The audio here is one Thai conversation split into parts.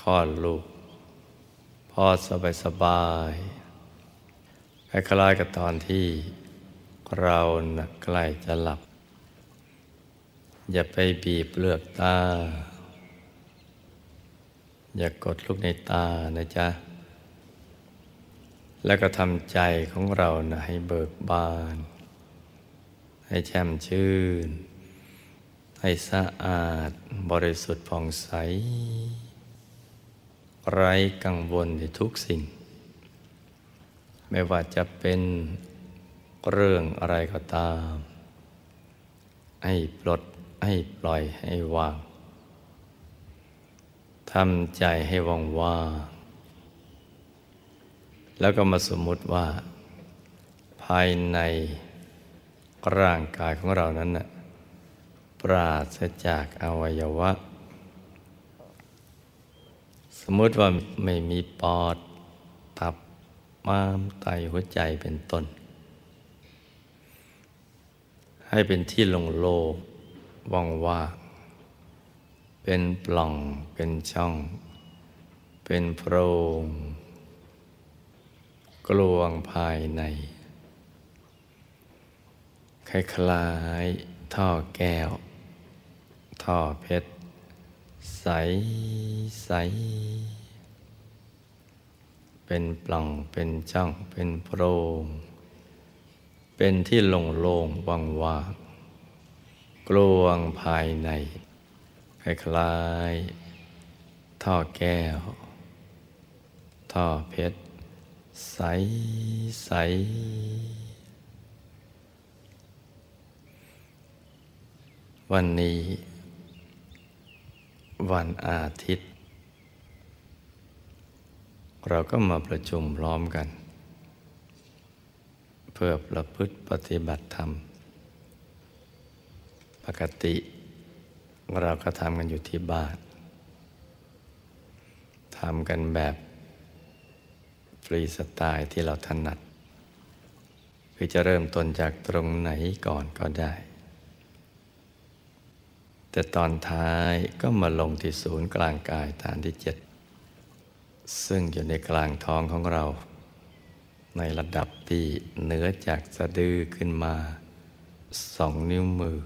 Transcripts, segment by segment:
คลอดลูก พอสบายสบายคล้ายๆกับตอนที่เรานะใกล้จะหลับ อย่าไปบีบเลือกตา อย่ากดลูกในตานะจ๊ะ แล้วก็ทำใจของเรานะให้เบิกบาน ให้แช่มชื่น ให้สะอาดบริสุทธิ์ผ่องใส ไร้กังวลในทุกสิ่ง ไม่ว่าจะเป็นเรื่องอะไรก็ตาม ให้ปลดให้ปล่อยให้วางทำใจให้ว่างว่างแล้วก็มาสมมุติว่า ภายในร่างกายของเรานั้นนะปราศจากอวัยวะ สมมติว่าไม่มีปอดตับม้ามไตหัวใจเป็นต้น ให้เป็นที่โล่งๆว่างว่างเป็นปล่องเป็นช่อง เป็นโพรงกลวงภายใน คล้ายๆท่อแก้ว ท่อเพชร ใสใส เป็นปล่องเป็นช่องเป็นโพรงเป็นที่โล่งๆว่างๆกลวงภายใน คล้ายๆท่อแก้ว ท่อเพชร ใสใสวันนี้ วันอาทิตย์ เราก็มาประชุมพร้อมกัน เพื่อประพฤติปฏิบัติธรรม ปกติเราก็ทำกันอยู่ที่บ้านทำกันแบบฟรีสไตล์ที่เราถนัด คือจะเริ่มต้นจากตรงไหนก่อนก็ได้ แต่ตอนท้ายก็มาลงที่ศูนย์กลางกายฐานที่เจ็ดซึ่งอยู่ในกลางท้องของเรา ในระดับที่เหนือจากสะดือขึ้นมาสองนิ้วมือ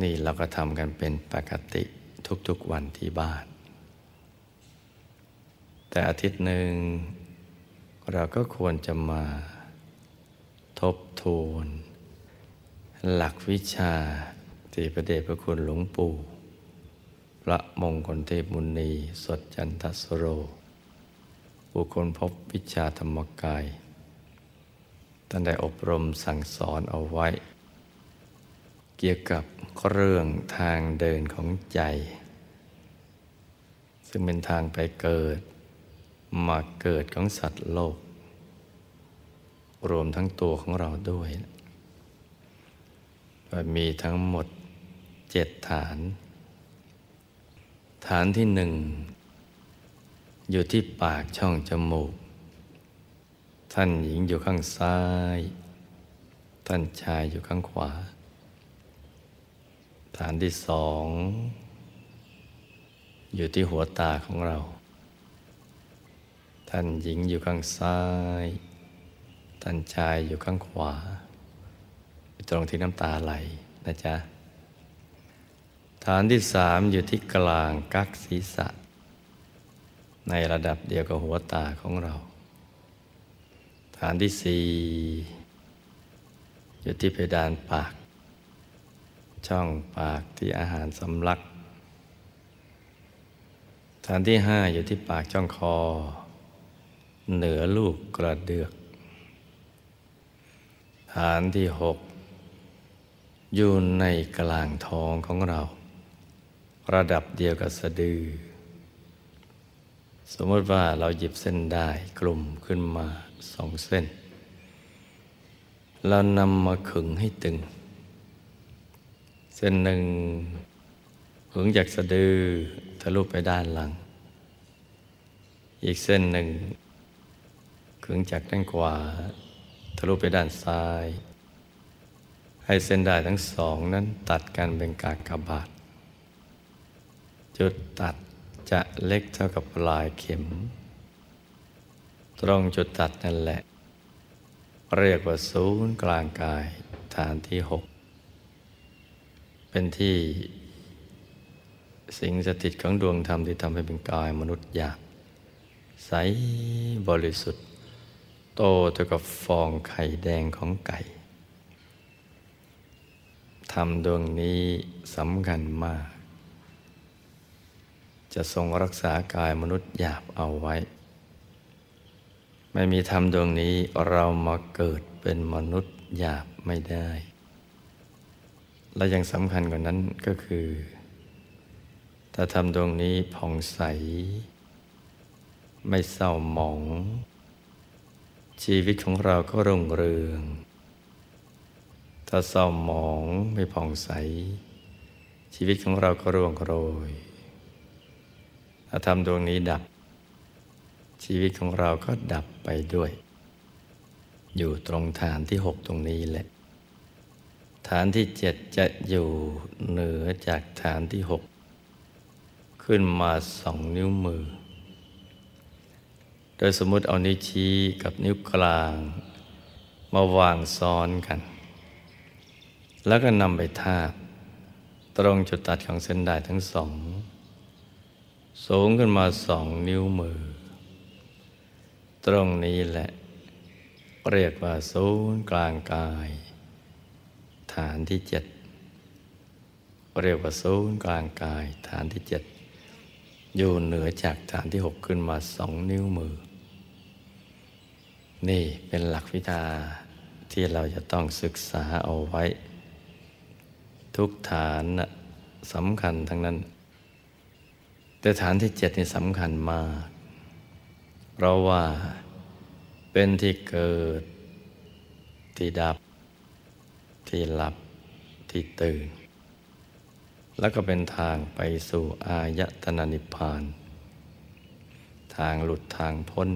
นี่เราก็ทำกันเป็นปกติทุกๆวันที่บ้าน แต่อาทิตย์หนึ่ง เราก็ควรจะมาทบทวน หลักวิชาที่พระเดชพระคุณหลวงปู่พระมงคลเทพมุนีสดจันทสโรบุคคลพบวิชาธรรมกายท่านได้อบรมสั่งสอนเอาไว้ เกี่ยวกับเรื่องทางเดินของใจ ซึ่งเป็นทางไปเกิด มาเกิดของสัตว์โลก รวมทั้งตัวของเราด้วย มีทั้งหมดเจ็ดฐาน ฐานที่หนึ่ง อยู่ที่ปากช่องจมูก ท่านหญิงอยู่ข้างซ้าย ท่านชายอยู่ข้างขวา ฐานที่สอง อยู่ที่หัวตาของเรา ท่านหญิงอยู่ข้างซ้าย ท่านชายอยู่ข้างขวา ตรงที่น้ำตาไหลนะจ๊ะ ฐานที่สามอยู่ที่กลางกักศีรษะ ในระดับเดียวกับหัวตาของเรา ฐานที่สี่อยู่ที่เพดานปาก ช่องปากที่อาหารสำลัก ฐานที่ห้าอยู่ที่ปากช่องคอ เหนือลูกกระเดือก ฐานที่หก อยู่ในกลางท้องของเรา ระดับเดียวกับสะดือ สมมติว่าเราหยิบเส้นได้กลุ่มขึ้นมาสองเส้น เรานำมาขึงให้ตึง เส้นหนึ่งขึงจากสะดือทะลุไปด้านหลัง อีกเส้นหนึ่งขึงจากด้านขวาทะลุไปด้านซ้าย ให้เส้นได้ทั้งสองนั้นตัดกันเป็นกากบาท จุดตัดจะเล็กเท่ากับปลายเข็ม ตรงจุดตัดนั่นแหละ เรียกว่าศูนย์กลางกายฐานที่หกเป็นที่สิ่งสถิตของดวงธรรมที่ทำให้เป็นกายมนุษย์หยาบใสบริสุทธิ์ โตเท่ากับฟองไข่แดงของไก่ ธรรมดวงนี้สำคัญมาก จะทรงรักษากายมนุษย์หยาบเอาไว้ ไม่มีธรรมดวงนี้เรามาเกิดเป็นมนุษย์หยาบไม่ได้ และยังสำคัญกว่านั้นก็คือ ถ้าธรรมดวงนี้ผ่องใส ไม่เศร้าหมอง ชีวิตของเราก็รุ่งเรือง ถ้าเศร้าหมองไม่ผ่องใส ชีวิตของเราก็ร่วงโรยถ้าธรรมดวงนี้ดับ ชีวิตของเราก็ดับไปด้วย อยู่ตรงฐานที่หกตรงนี้แหละ ฐานที่เจ็ดจะอยู่เหนือจากฐานที่หกขึ้นมาสองนิ้วมือ โดยสมมุติเอานิ้วชี้กับนิ้วกลาง มาวางซ้อนกัน แล้วก็นำไปทาบ ตรงจุดตัดของเส้นได้ทั้งสอง สูงขึ้นมาสองนิ้วมือ ตรงนี้แหละ เรียกว่าศูนย์กลางกาย ฐานที่เจ็ดเรียกว่าศูนย์กลางกาย ฐานที่เจ็ดอยู่เหนือจากฐานที่หกขึ้นมาสองนิ้วมือ นี่เป็นหลักวิชาที่เราจะต้องศึกษาเอาไว้ ทุกฐานนะสำคัญทั้งนั้น แต่ฐานที่เจ็ดนี่สำคัญมาก เพราะว่าเป็นที่เกิด ที่ดับ ที่หลับ ที่ตื่น แล้วก็เป็นทางไปสู่อายตนานิพพาน ทางหลุดทางพ้น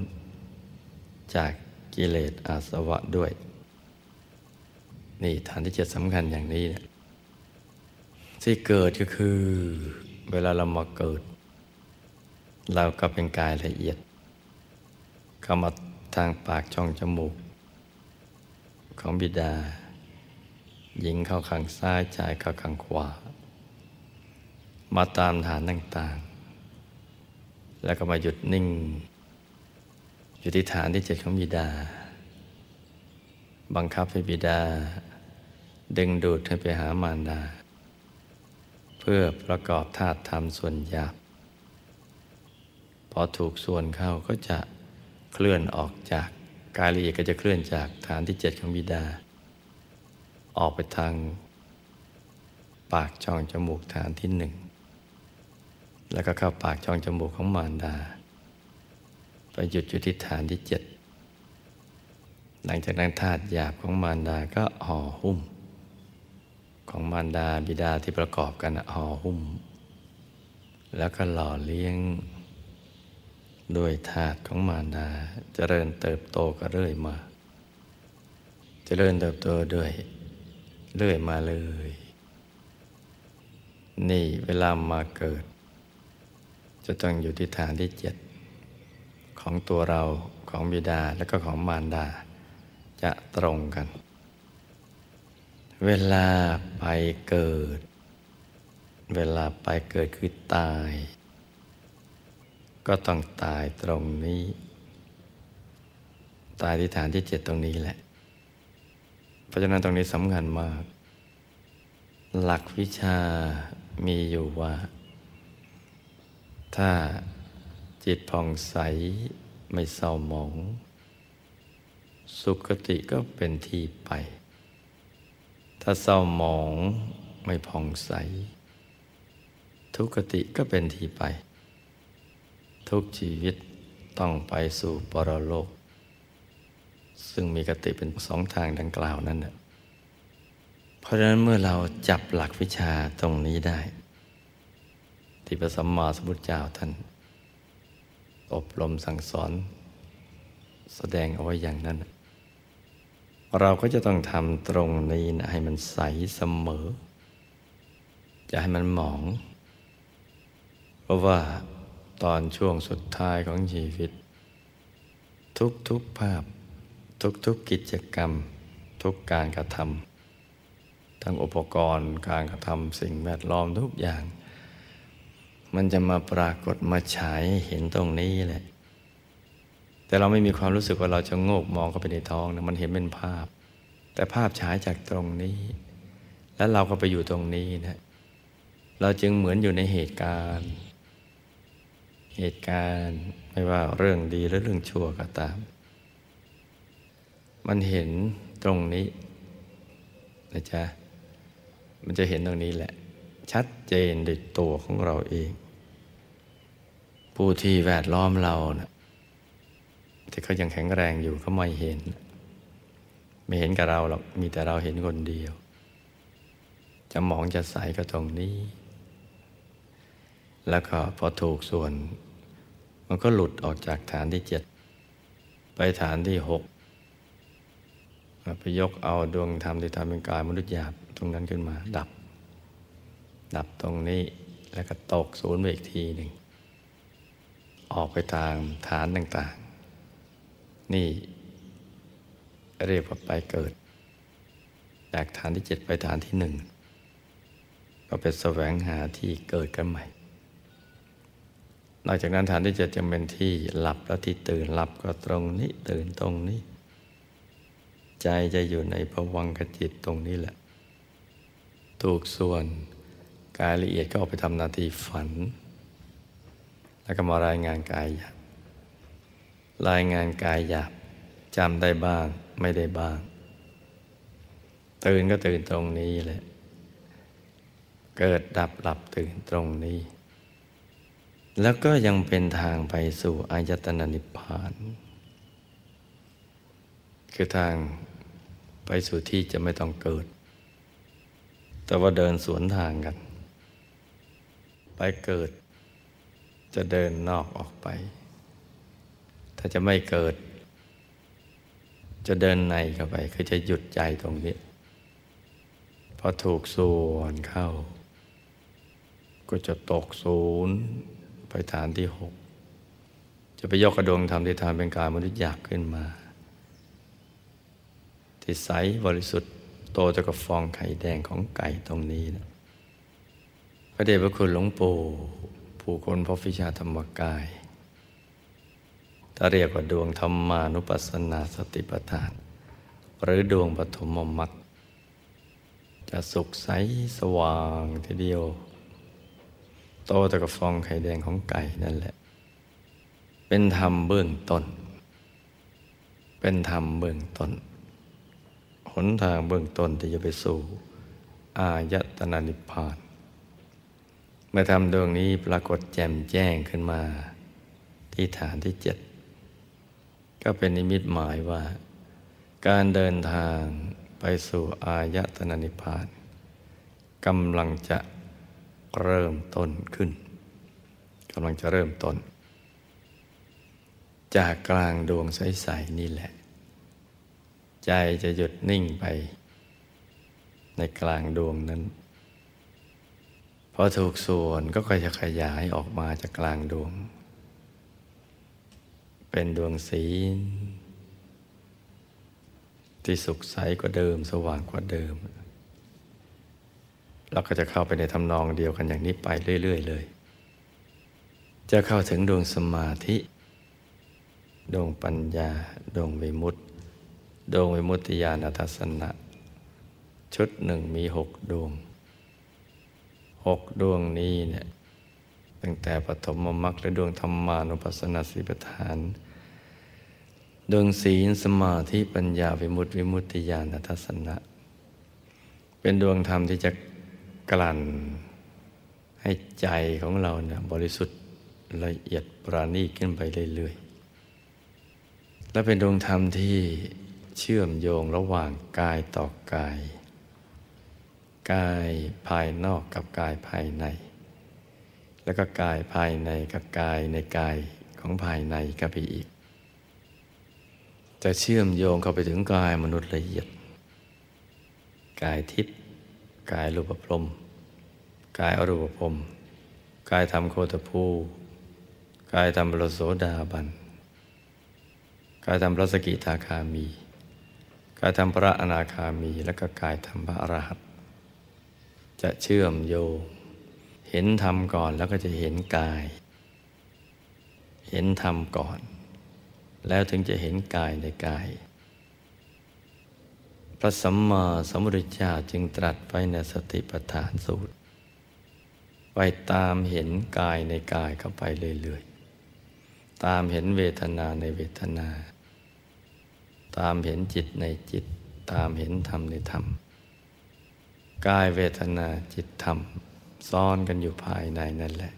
จากกิเลสอาสวะด้วย นี่ฐานที่เจะสำคัญอย่างนี้เนี่ย ที่เกิดก็คือ เวลาเรามาเกิด เราก็เป็นกายละเอียดเข้ามาทางปากช่องจมูก ของบิดา หญิงเข้าข้างซ้ายชายเข้าข้างขวา มาตามฐานต่างๆ แล้วก็มาหยุดนิ่ง อยู่ที่ฐานที่เจ็ดของบิดา บังคับให้บิดา ดึงดูดให้ไปหามารดา พื่อประกอบธาตุธรรมส่วนหยาบพอถูกส่วนเข้าก็จะเคลื่อนออกจากกายละเอียดก็จะเคลื่อนจากฐานที่เจ็ดของบิดา ออกไปทาง ปากช่องจมูกฐานที่หนึ่งแล้วก็เข้าปากช่องจมูกของมารดา ไปหยุดอยู่ที่ฐานที่เจ็ดหลังจากนั้นธาตุหยาบของมารดาก็ห่อหุ้ม ของมารดาบิดาที่ประกอบกันห่อหุ้ม แล้วก็หล่อเลี้ยงด้วยธาตุของมารดาจเจริญเติบโตก็เรื่อยมาจเจริญเติบโตด้วยเรื่อยมาเลย นี่เวลามาเกิด จะต้องอยู่ที่ฐานที่เจ็ดของตัวเราของบิดาและก็ของมารดาจะตรงกัน เวลาไปเกิด เวลาไปเกิดคือตาย ก็ต้องตายตรงนี้ ตายที่ฐานที่เจ็ดตรงนี้แหละ เพราะฉะนั้นตรงนี้สำคัญมาก หลักวิชามีอยู่ว่า ถ้าจิตผ่องใสไม่เศร้าหมอง สุขติก็เป็นที่ไป ถ้าเศร้าหมองไม่ผ่องใส ทุกติก็เป็นที่ไป ทุกชีวิตต้องไปสู่ปรโลก ซึ่งมีกติเป็นสองทางดังกล่าวนั้นนะเพราะฉะนั้นเมื่อเราจับหลักวิชาตรงนี้ได้ ที่พระสัมมาสัมพุทธเจ้าท่าน อบรมสั่งสอน แสดงเอาไว้อย่างนั้น เราก็จะต้องทำตรงนี้นะให้มันใสเสมอ จะให้มันหมอง เพราะว่าตอนช่วงสุดท้ายของชีวิต ทุกๆภาพ ทุกๆกิจกรรม ทุกการกระทำทั้งอุปกรณ์การกระทำสิ่งแวดล้อมทุกอย่าง มันจะมาปรากฏมาฉายให้เห็นตรงนี้แหละ แต่เราไม่มีความรู้สึกว่าเราจะโงกมองเข้าไปในท้องนะมันเห็นเป็นภาพ แต่ภาพฉายจากตรงนี้ แล้วเราก็ไปอยู่ตรงนี้นะเราจึงเหมือนอยู่ในเหตุการณ์ เหตุการณ์ไม่ว่าเรื่องดีหรือเรื่องชั่วก็ตาม มันเห็นตรงนี้นะจ๊ะมันจะเห็นตรงนี้แหละ ชัดเจนด้วยตัวของเราเอง ผู้ที่แวดล้อมเรานะ ที่เขายังแข็งแรงอยู่เขาไม่เห็น ไม่เห็นกับเราหรอกมีแต่เราเห็นคนเดียว จะมองจะใสก็ตรงนี้ แล้วก็พอถูกส่วน มันก็หลุดออกจากฐานที่เจ็ดไปฐานที่หกไปยกเอาดวงธรรมที่ทำเป็นกายมนุษย์หยาบตรงนั้นขึ้นมา ดับ ดับตรงนี้แล้วก็ตกศูนย์ไปอีกทีหนึ่งออกไปทางฐานต่าง นี่ เรียกว่าไปเกิด จากฐานที่เจ็ดไปฐานที่หนึ่งก็เป็นแสวงหาที่เกิดกันใหม่ นอกจากนั้นฐานที่เจ็ดจะเป็นที่หลับแล้วที่ตื่นหลับก็ตรงนี้ตื่นตรงนี้ ใจจะอยู่ในภวังคจิตตรงนี้แหละ ถูกส่วนกายละเอียดก็ออกไปทำหน้าที่ฝัน แล้วก็มารายงานกายหยาบ รายงานกายหยาบจำได้บ้างไม่ได้บ้าง ตื่นก็ตื่นตรงนี้แหละ เกิดดับหลับตื่นตรงนี้ แล้วก็ยังเป็นทางไปสู่อายตนะนิพพาน คือทางไปสู่ที่จะไม่ต้องเกิด แต่ว่าเดินสวนทางกัน ไปเกิดจะเดินนอกออกไป ถ้าจะไม่เกิด จะเดินในเข้าไป คือจะหยุดใจตรงนี้พอถูกส่วนเข้า ก็จะตกศูนย์ไปฐานที่หกจะไปยกกระดวงทำที่ทานเป็นการมนุษย์หยาบขึ้นมา ที่ใสบริสุทธิ์โตจะกับฟองไข่แดงของไก่ตรงนี้นะพระเดชพระคุณหลวงปู่ผู้คนพบวิชาธรรมกาย ถ้าเรียกว่าดวงธรรมานุปัสสนาสติปัฏฐาน หรือดวงปฐมมรรคจะสุขใสสว่างทีเดียว โตแต่กับฟองไข่แดงของไก่นั่นแหละ เป็นธรรมเบื้องต้น เป็นธรรมเบื้องต้นหนทางเบื้องต้นที่จะไปสู่ อายตนะนิพพาน เมื่อทำดวงนี้ปรากฏแจ่มแจ้งขึ้นมา ที่ฐานที่เจ็ด ก็เป็นนิมิตหมายว่า การเดินทางไปสู่อายตนะนิพพานกำลังจะเริ่มต้นขึ้นกำลังจะเริ่มต้น จากกลางดวงใส ๆ นี่แหละ ใจจะหยุดนิ่งไป ในกลางดวงนั้น พอถูกส่วนก็ค่อยจะขยายออกมาจากกลางดวง เป็นดวงสีที่สุขใสกว่าเดิม สว่างกว่าเดิม เราก็จะเข้าไปในทำนองเดียวกันอย่างนี้ไปเรื่อย ๆ เลย จะเข้าถึงดวงสมาธิ ดวงปัญญา ดวงวิมุตติ ดวงวิมุตติญาณทัศนะ ชุดหนึ่งมีหกดวง หกดวงนี้เนี่ยตั้งแต่ปฐมมรรคและดวงธรรมานุปัสสนาสีปทาน ดวงศีลสมาธิปัญญาวิมุตติวิมุตติญาณทัศนะ เป็นดวงธรรมที่จะกลั่น ให้ใจของเราเนี่ยบริสุทธิ์ละเอียดปราณีขึ้นไปเรื่อยๆ และเป็นดวงธรรมที่เชื่อมโยงระหว่างกายต่อกาย กายภายนอกกับกายภายใน แล้วก็กายภายในกับกายในกายของภายในก็ไปอีก จะเชื่อมโยงเข้าไปถึงกายมนุษย์ละเอียด กายทิพย์กายรูปพรมกายอรูปพรมกายธรรมโคตภูกายธรรมปรโสดาบัน กายธรรมพระสกิทาคามี กายธรรมพระอนาคามี และก็กายธรรมพระอรหัตจะเชื่อมโยง เห็นธรรมก่อนแล้วก็จะเห็นกาย เห็นธรรมก่อน แล้วถึงจะเห็นกายในกาย พระสัมมาสัมพุทธเจ้าจึงตรัสไว้ในสติปัฏฐานสูตร ไปตามเห็นกายในกายเข้าไปเรื่อยๆ ตามเห็นเวทนาในเวทนา ตามเห็นจิตในจิต ตามเห็นธรรมในธรรม กายเวทนาจิตธรรมซ้อนกันอยู่ภายในนั่นแหละ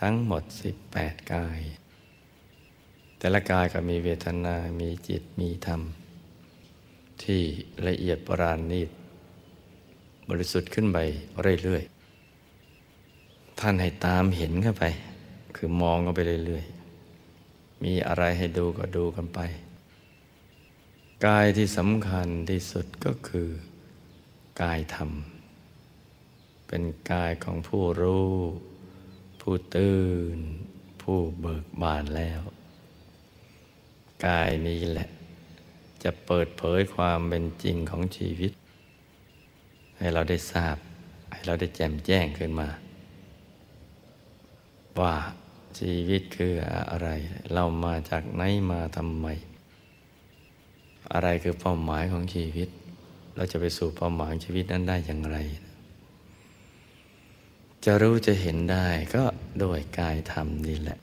ทั้งหมดสิบแปดกาย แต่ละกายก็มีเวทนา มีจิต มีธรรม ที่ละเอียดปราณีต บริสุทธิ์ขึ้นไปเรื่อยๆ ท่านให้ตามเห็นเข้าไป คือมองเข้าไปเรื่อยๆ มีอะไรให้ดูก็ดูกันไป กายที่สำคัญที่สุดก็คือกายธรรม เป็นกายของผู้รู้ ผู้ตื่น ผู้เบิกบานแล้ว กายนี้แหละ จะเปิดเผยความเป็นจริงของชีวิต ให้เราได้ทราบ ให้เราได้แจ่มแจ้งขึ้นมา ว่าชีวิตคืออะไร เรามาจากไหนมาทำไม อะไรคือเป้าหมายของชีวิต เราจะไปสู่เป้าหมายชีวิตนั้นได้อย่างไร จะรู้จะเห็นได้ก็โดยกายธรรมนี่แหละ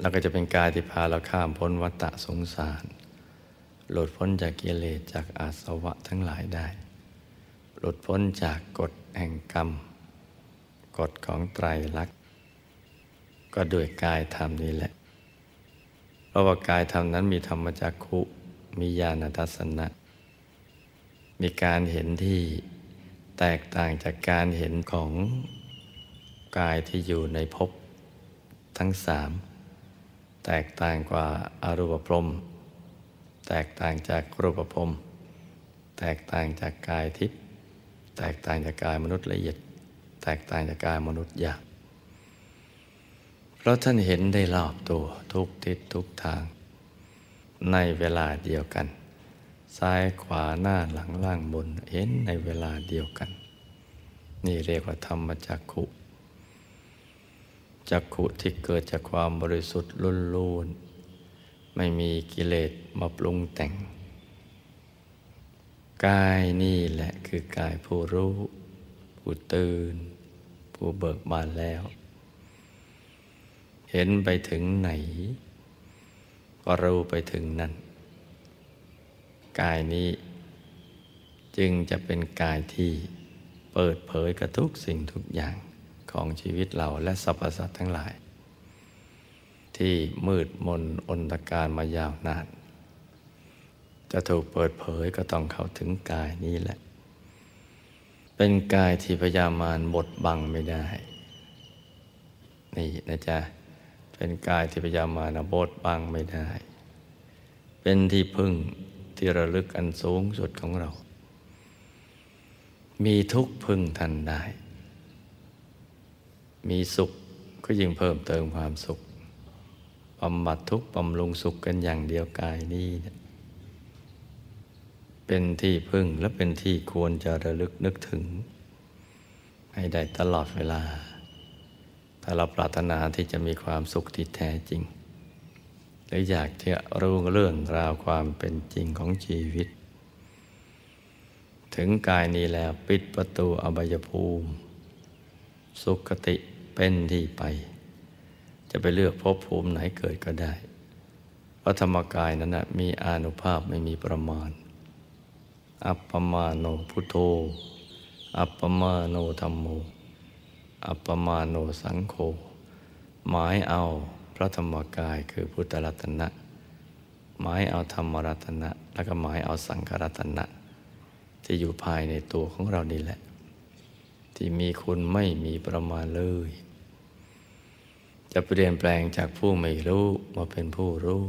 เราก็จะเป็นกายที่พาเราข้ามพ้นวัฏสงสาร หลุดพ้นจากกิเลสจากอาสวะทั้งหลายได้ หลุดพ้นจากกฎแห่งกรรม กฎของไตรลักษณ์ ก็ด้วยกายธรรมนี่แหละ เพราะว่ากายธรรมนั้นมีธรรมจักขุมีญาณทัศนะ มีการเห็นที่แตกต่างจากการเห็นของกายที่อยู่ในภพทั้งสาม แตกต่างกว่าอารูปพรม แตกต่างจากรูปพรม แตกต่างจากกายทิพย์แตกต่างจากกายมนุษย์ละเอียด แตกต่างจากกายมนุษย์หยาบราะท่านเห็นได้รอบตัวทุกทิศทุกทาง ในเวลาเดียวกัน ซ้ายขวาหน้าหลังล่างบนเห็นในเวลาเดียวกัน นี่เรียกว่าธรรมจักขุ จักขุที่เกิดจากความบริสุทธิ์ล้นล้นไม่มีกิเลสมาปรุงแต่ง กายนี่แหละคือกายผู้รู้ ผู้ตื่น ผู้เบิกบานแล้ว เห็นไปถึงไหน ก็รู้ไปถึงนั่น กายนี้จึงจะเป็นกายที่เปิดเผยกับทุกสิ่งทุกอย่าง ของชีวิตเราและสรรพสัตว์ทั้งหลาย ที่มืดมนอนตการมายาวนาน จะถูกเปิดเผยก็ต้องเข้าถึงกายนี้แหละ เป็นกายที่พยามารบดบังไม่ได้ นี่นะจ๊ะ เป็นกายที่พยามานบดบังไม่ได้ เป็นที่พึ่งที่ระลึกอันสูงสุดของเรา มีทุกพึ่งทันได้ มีสุขก็ยิ่งเพิ่มเติมความสุขบำบัดทุกข์บำรุงสุขกันอย่างเดียวกายนี้เป็นที่พึ่งและเป็นที่ควรจะระลึกนึกถึง ให้ได้ตลอดเวลา ถ้าเราปรารถนาที่จะมีความสุขที่แท้จริง หรืออยากจะรู้เรื่องราวความเป็นจริงของชีวิต ถึงกายนี้แล้วปิดประตูอบายภูมิ สุขติ เป็นที่ไป จะไปเลือกภพภูมิไหนเกิดก็ได้เพราะธรรมกายนั้นนะมีอานุภาพไม่มีประมาณ อัปปมาโนพุทโธ อัปปมาโนธรรมโม อัปปมาโนสังโฆ หมายเอาพระธรรมกายคือพุทธรัตนะหมายเอาธรรมรัตนะ แล้วก็หมายเอาสังขรัตนะ ที่อยู่ภายในตัวของเรานี่แหละ ที่มีคุณไม่มีประมาณเลย จะเปลี่ยนแปลงจากผู้ไม่รู้มาเป็นผู้รู้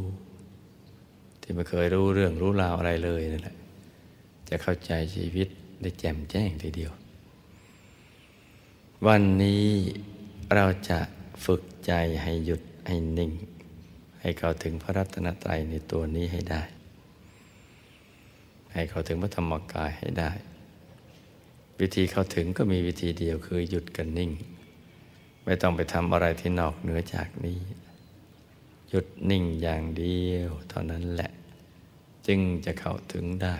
ที่ไม่เคยรู้เรื่องรู้ราวอะไรเลยนั่นแหละจะเข้าใจชีวิตได้แจ่มแจ้งทีเดียว วันนี้เราจะฝึกใจให้หยุดให้นิ่ง ให้เข้าถึงพระรัตนตรัยในตัวนี้ให้ได้ ให้เข้าถึงพระธรรมกายให้ได้ วิธีเข้าถึงก็มีวิธีเดียวคือหยุดกันนิ่ง ไม่ต้องไปทำอะไรที่นอกเหนือจากนี้ หยุดนิ่งอย่างเดียว เท่านั้นแหละ จึงจะเข้าถึงได้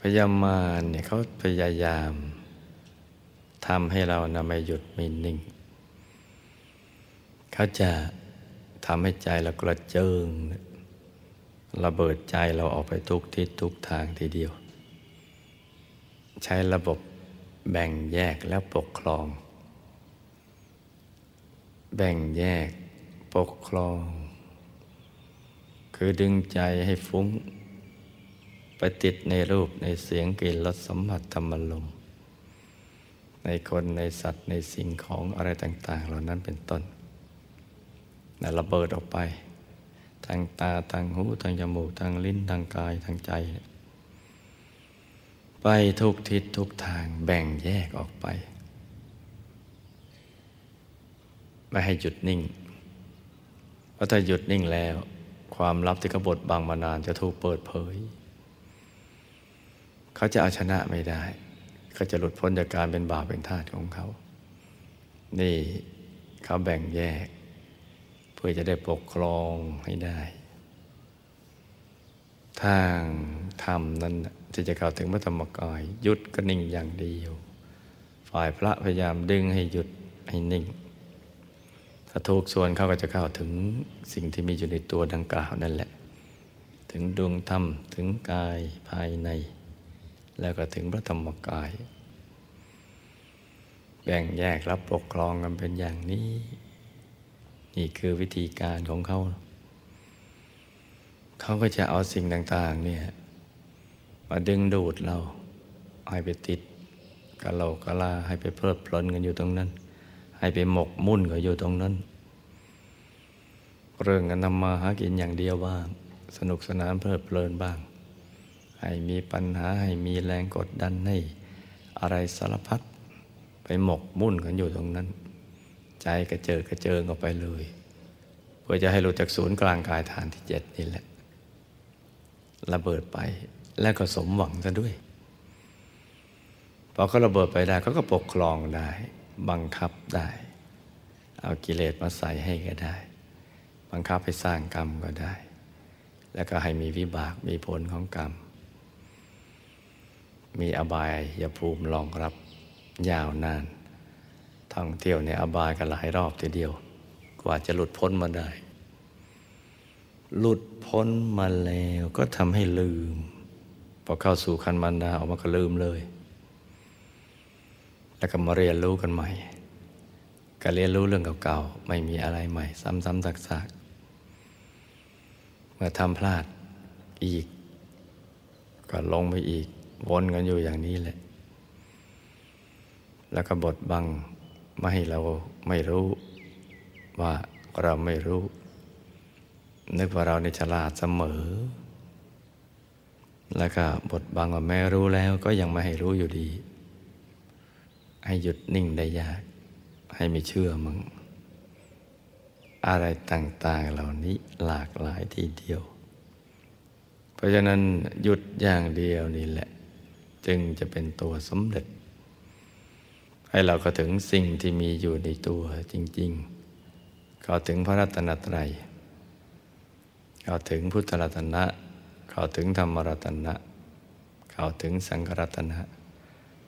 พยามารเนี่ยเขาพยายามทำให้เรานำไปหยุดไม่นิ่ง เขาจะทำให้ใจเรากระเจิง ระเบิดใจเราออกไปทุกทิศทุกทางทีเดียว ใช้ระบบแบ่งแยกและปกครอง แบ่งแยกปกครอง คือดึงใจให้ฟุ้ง ไปติดในรูปในเสียงกลิ่นรสสัมผัสธรรมลมในคนในสัตว์ในสิ่งของอะไรต่าง ๆ เหล่านั้นเป็นต้นนะระเบิดออกไป ทางตาทางหูทางจมูกทางลิ้นทางกายทางใจ ไปทุกทิศทุกทางแบ่งแยกออกไป ไม่ให้หยุดนิ่ง เพราะถ้าหยุดนิ่งแล้ว ความลับที่เขาบดบังมานานจะถูกเปิดเผย เขาจะเอาชนะไม่ได้ เขาจะหลุดพ้นจากการเป็นบาปเป็นทาสของเขา นี่เขาแบ่งแยก เพื่อจะได้ปกครองให้ได้ทางธรรมนั้นที่จะเข้าวถึงพระธรรมกายหยุดก็นิ่งอย่างเดียว ฝ่ายพระพยายามดึงให้หยุดให้นิ่ง ถ้าถูกส่วนเขาก็จะเข้าถึงสิ่งที่มีอยู่ในตัวดังกล่าวนั่นแหละ ถึงดวงธรรมถึงกายภายใน แล้วก็ถึงพระธรรมกาย แบ่งแยกรับปกครองกันเป็นอย่างนี้ นี่คือวิธีการของเขา เขาก็จะเอาสิ่งต่าง ๆ เนี่ยมาดึงดูดเราให้ไปติดกะโหลกกะลาให้ไปเพลิดเพลินกันอยู่ตรงนั้น ให้ไปหมกมุ่นกันอยู่ตรงนั้น เรื่องกันทำมาหากินอย่างเดียวบ้าง สนุกสนานเพลิดเพลินบ้าง ให้มีปัญหาให้มีแรงกดดันให้อะไรสารพัดไปหมกมุ่นกันอยู่ตรงนั้น ใจกระเจิดกระเจิงออกไปเลยเพื่อจะให้หลุดจากศูนย์กลางกายฐานที่เจ็ดนี่แหละ ระเบิดไปแล้วก็สมหวังซะด้วยพอเขาระเบิดไปได้เขาก็ปกครองได้ บังคับได้ เอากิเลสมาใส่ให้ก็ได้ บังคับให้สร้างกรรมก็ได้ แล้วก็ให้มีวิบากมีผลของกรรม มีอบายยภูมิรองรับยาวนาน ท่องเที่ยวในอบายกันหลายรอบทีเดียว กว่าจะหลุดพ้นมาได้ หลุดพ้นมาแล้วก็ทำให้ลืม พอเข้าสู่คันมันดาออกมาก็ลืมเลย แล้วก็มาเรียนรู้กันใหม่ก็เรียนรู้เรื่องเก่าๆ ไม่มีอะไรใหม่ ซ้ำๆซักๆ เมื่อทำพลาดอีก ก็ลงไปอีก วนกันอยู่อย่างนี้แหละ แล้วก็บดบังไม่ให้เราไม่รู้ว่าเราไม่รู้ นึกว่าเราในฉลาดเสมอ แล้วก็บดบังว่าแม่รู้แล้วก็ยังไม่ให้รู้อยู่ดี ให้หยุดนิ่งได้ยาก ให้ไม่เชื่อมึง อะไรต่างๆเหล่านี้หลากหลายทีเดียว เพราะฉะนั้นหยุดอย่างเดียวนี่แหละ จึงจะเป็นตัวสำเร็จ ให้เราก็ถึงสิ่งที่มีอยู่ในตัวจริงๆเข้าถึงพระรัตนตรัยเข้าถึงพุทธรัตนะเข้าถึงธรรมรัตนะเข้าถึงสังฆรัตนะ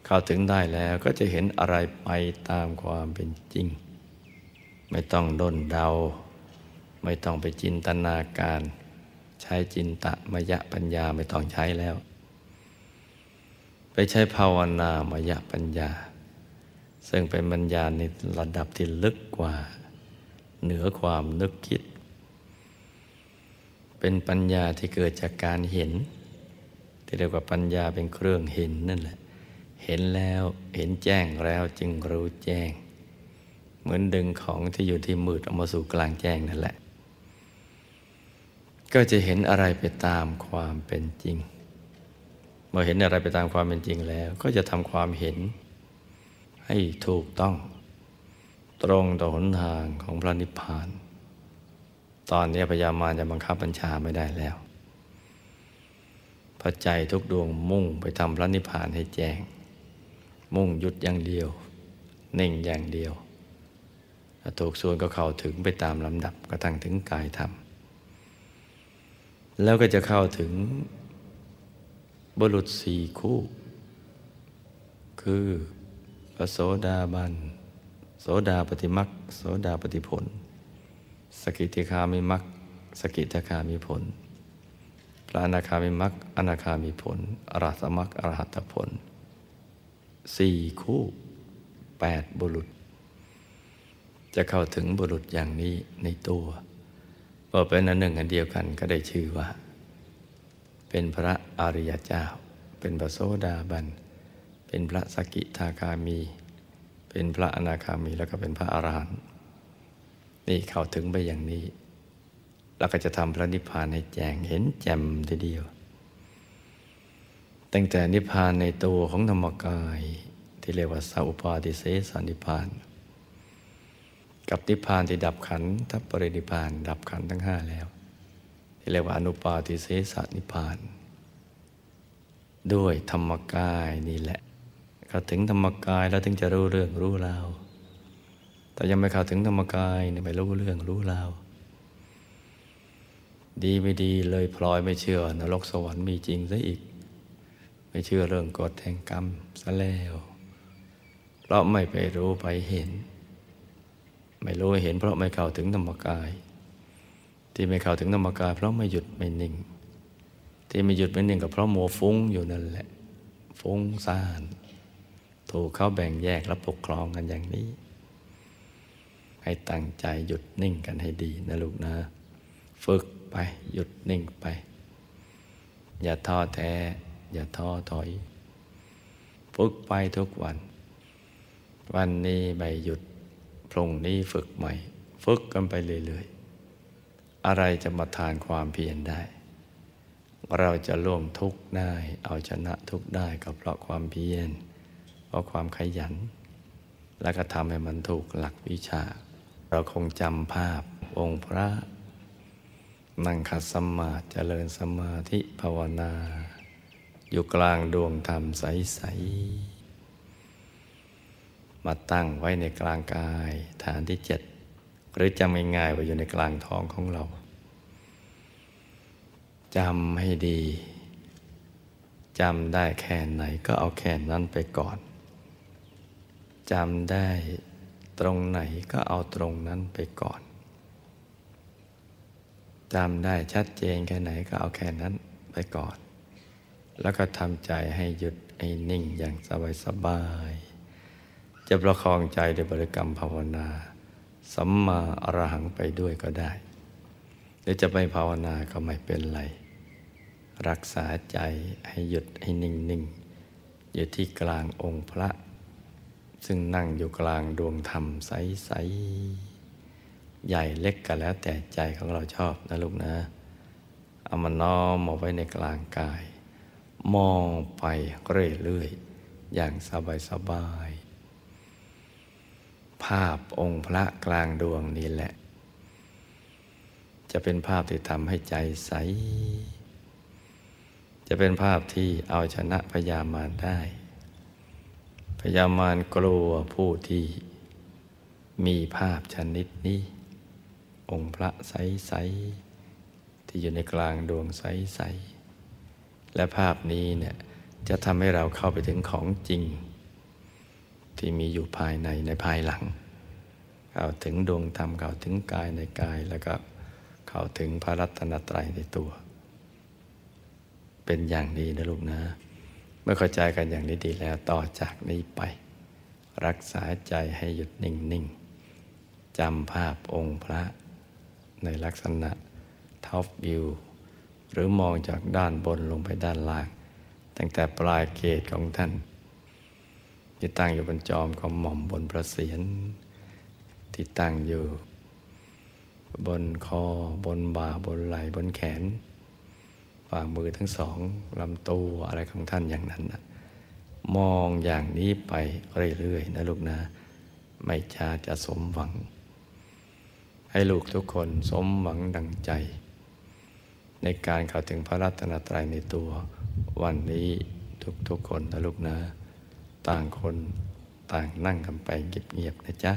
เข้าถึงได้แล้วก็จะเห็นอะไรไปตามความเป็นจริง ไม่ต้องด้นเดา ไม่ต้องไปจินตนาการ ใช้จินตะมยะปัญญาไม่ต้องใช้แล้ว ไปใช้ภาวนามยะปัญญา ซึ่งเป็นปัญญาในระดับที่ลึกกว่า เหนือความนึกคิด เป็นปัญญาที่เกิดจากการเห็น ที่เรียกว่าปัญญาเป็นเครื่องเห็นนั่นแหละ เห็นแล้วเห็นแจ้งแล้วจึงรู้แจ้ง เหมือนดึงของที่อยู่ที่มืดออกมาสู่กลางแจ้งนั่นแหละ ก็จะเห็นอะไรไปตามความเป็นจริง เมื่อเห็นอะไรไปตามความเป็นจริงแล้ว ก็จะทำความเห็น ให้ถูกต้อง ตรงต่อหนทางของพระนิพพาน ตอนนี้พยามารจะบังคับบัญชาไม่ได้แล้วพระใจทุกดวงมุ่งไปทำพระนิพพานให้แจ้ง มุ่งหยุดอย่างเดียวนิ่งอย่างเดียวถ้าถูกส่วนก็เข้าถึงไปตามลำดับกระทั่งถึงกายธรรม แล้วก็จะเข้าถึงบุรุษสี่คู่ คือพระโสดาบัน โสดาปัตติมรรคโสดาปัตติผล สกิทาคามิมรรคสกิทาคามิผล พระอนาคามิมรรคอนาคามิผล อรหัตมรรคอรหัตผล สี่คู่แปดบุรุษ จะเข้าถึงบุรุษอย่างนี้ในตัวพอเป็นอันหนึ่งอันเดียวกันก็ได้ชื่อว่า เป็นพระอริยเจ้า เป็นพระโสดาบัน เป็นพระสกิทาคามี เป็นพระอนาคามีแล้วก็เป็นพระอรหันต์นี่เข้าถึงไปอย่างนี้ แล้วก็จะทำพระนิพพานให้แจ้งเห็นแจ่มทีเดียว ตั้งแต่นิพพานในตัวของธรรมกาย ที่เรียกว่าสัพปาติเสสนิพพาน กับนิพพานที่ดับขันทัพปรินิพพาน ดับขันทั้งห้าแล้ว ที่เรียกว่าอนุปาติเสสนิพพาน ด้วยธรรมกายนี่แหละเขาถึงธรรมกายแล้วถึงจะรู้เรื่องรู้ราวแต่ยังไม่เข้าถึงธรรมกายไม่รู้เรื่องรู้ราวดีไม่ดีเลยพลอยไม่เชื่อนรกสวรรค์มีจริงซะอีก ไม่เชื่อเรื่องกฎแห่งกรรมซะแล้ว เพราะไม่ไปรู้ไปเห็น ไม่รู้เห็น เพราะไม่เข้าถึงธรรมกาย ที่ไม่เข้าถึงธรรมกาย เพราะไม่หยุดไม่นิ่ง ที่ไม่หยุดไม่นิ่งก็เพราะโมฟุ้งอยู่นั่นแหละ ฟุ้งซ่าน ถูกเขาแบ่งแยกและปกครองกันอย่างนี้ ให้ตั้งใจหยุดนิ่งกันให้ดีนะลูกนะ ฝึกไปหยุดนิ่งไป อย่าท้อแท้ อย่าท้อถอย ฝึกไปทุกวัน วันนี้ไม่หยุด พรุ่งนี้ฝึกใหม่ ฝึกกันไปเรื่อยๆ อะไรจะมาทานความเพียรได้ เราจะล่วงทุกข์ได้ เอาชนะทุกข์ได้ก็เพราะความเพียร เพราะความขยัน แล้วก็ทำให้มันถูกหลักวิชา เราคงจำภาพองค์พระนั่งขัดสมาธิเจริญสมาธิภาวนา อยู่กลางดวงธรรมใส ๆ มาตั้งไว้ในกลางกาย ฐานที่เจ็ดหรือจำง่ายๆว่าอยู่ในกลางท้องของเราจำให้ดีจำได้แค่ไหนก็เอาแค่นั้นไปก่อนจำได้ตรงไหนก็เอาตรงนั้นไปก่อนจำได้ชัดเจนแค่ไหนก็เอาแค่นั้นไปก่อน แล้วก็ทำใจให้หยุดให้นิ่งอย่างสบายสบาย จะประคองใจด้วยบริกรรมภาวนา สัมมาอรหังไปด้วยก็ได้ หรือจะไปภาวนาก็ไม่เป็นไร รักษาใจให้หยุดให้นิ่งนิ่งอยู่ที่กลางองค์พระ ซึ่งนั่งอยู่กลางดวงธรรมใสๆใหญ่เล็กก็แล้วแต่ใจของเราชอบนะลูกนะ เอามาน้อมมาไว้ในกลางกาย มองไปเรื่อยๆ อย่างสบายๆ ภาพองค์พระกลางดวงนี้แหละ จะเป็นภาพที่ทำให้ใจใส จะเป็นภาพที่เอาชนะพยามารได้ พยามารกลัวผู้ที่มีภาพชนิดนี้ องค์พระใส ๆ ที่อยู่ในกลางดวงใส ๆ และภาพนี้เนี่ยจะทำให้เราเข้าไปถึงของจริง ที่มีอยู่ภายในในภายหลัง เข้าถึงดวงธรรมเข้าถึงกายในกายแล้วก็เข้าถึงพระรัตนตรัยในตัว เป็นอย่างดีนะลูกนะเมื่อเข้าใจกันอย่างนี้ดีแล้วต่อจากนี้ไป รักษาใจให้หยุดนิ่งๆจำภาพองค์พระในลักษณะท็อปวิว หรือมองจากด้านบนลงไปด้านล่าง ตั้งแต่ปลายเกตของท่าน ที่ตั้งอยู่บนจอมของหม่อมบนพระเศียรที่ตั้งอยู่ บนคอบนบ่าบนไหล่บนแขนฝ่ามือทั้งสองลำตัวอะไรของท่านอย่างนั้นนะมองอย่างนี้ไปเรื่อยๆนะลูกนะ ไม่ช้าจะสมหวัง ให้ลูกทุกคนสมหวังดังใจ ในการเข้าถึงพระรัตนตรัยในตัววันนี้ทุกๆคนนะลูกนะ ต่างคนต่างนั่งกันไปเงียบๆนะจ๊ะ